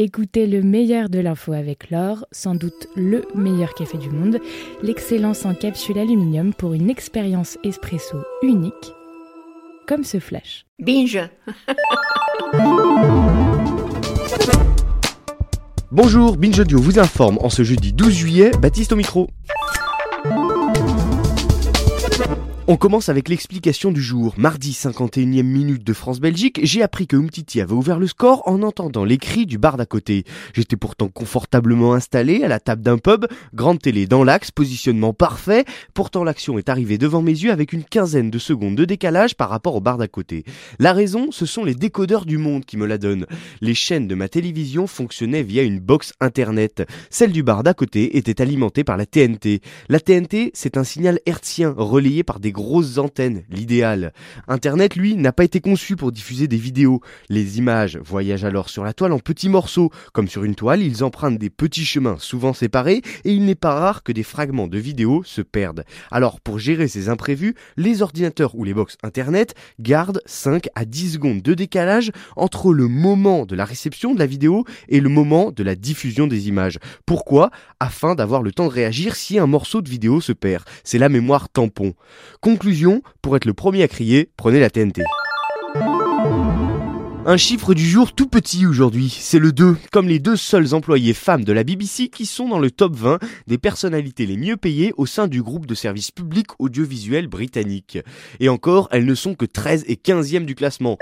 Écoutez le meilleur de l'info avec l'or, sans doute le meilleur café du monde, l'excellence en capsule aluminium pour une expérience espresso unique, comme ce flash. Binge Bonjour, Binge Audio vous informe en ce jeudi 12 juillet, Baptiste au micro. On commence avec l'explication du jour. Mardi 51e minute de France-Belgique, j'ai appris que Umtiti avait ouvert le score en entendant les cris du bar d'à côté. J'étais pourtant confortablement installé à la table d'un pub, grande télé dans l'axe, positionnement parfait. Pourtant l'action est arrivée devant mes yeux avec une quinzaine de secondes de décalage par rapport au bar d'à côté. La raison, ce sont les décodeurs du monde qui me la donnent. Les chaînes de ma télévision fonctionnaient via une box internet. Celle du bar d'à côté était alimentée par la TNT. La TNT, c'est un signal hertzien relayé par des grosses antennes, l'idéal. Internet, lui, n'a pas été conçu pour diffuser des vidéos. Les images voyagent alors sur la toile en petits morceaux. Comme sur une toile, ils empruntent des petits chemins souvent séparés et il n'est pas rare que des fragments de vidéos se perdent. Alors, pour gérer ces imprévus, les ordinateurs ou les box Internet gardent 5 à 10 secondes de décalage entre le moment de la réception de la vidéo et le moment de la diffusion des images. Pourquoi? Afin d'avoir le temps de réagir si un morceau de vidéo se perd. C'est la mémoire tampon. Conclusion, pour être le premier à crier, prenez la TNT. Un chiffre du jour tout petit aujourd'hui, c'est le 2, comme les deux seuls employés femmes de la BBC qui sont dans le top 20 des personnalités les mieux payées au sein du groupe de services publics audiovisuels britannique. Et encore, elles ne sont que 13 et 15e du classement.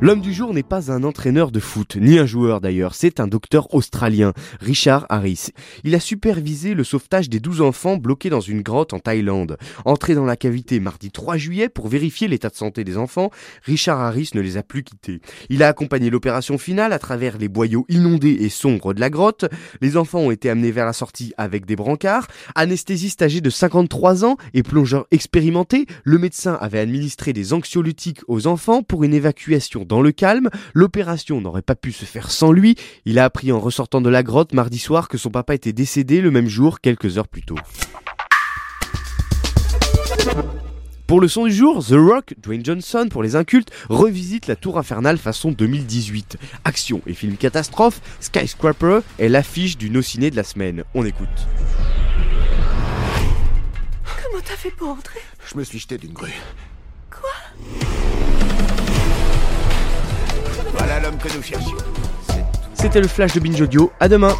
L'homme du jour n'est pas un entraîneur de foot, ni un joueur d'ailleurs, c'est un docteur australien, Richard Harris. Il a supervisé le sauvetage des 12 enfants bloqués dans une grotte en Thaïlande. Entré dans la cavité mardi 3 juillet pour vérifier l'état de santé des enfants, Richard Harris ne les a plus quittés. Il a accompagné l'opération finale à travers les boyaux inondés et sombres de la grotte. Les enfants ont été amenés vers la sortie avec des brancards. Anesthésiste âgé de 53 ans et plongeur expérimenté, le médecin avait administré des anxiolytiques aux enfants pour une évacuation dans le calme. L'opération n'aurait pas pu se faire sans lui. Il a appris en ressortant de la grotte mardi soir que son papa était décédé le même jour, quelques heures plus tôt. Pour le son du jour, The Rock, Dwayne Johnson, pour les incultes, revisite la Tour Infernale façon 2018. Action et film catastrophe, Skyscraper est l'affiche du no-ciné de la semaine. On écoute. Comment t'as fait pour entrer? Je me suis jeté d'une grue. C'était le flash de Binge Audio. À demain.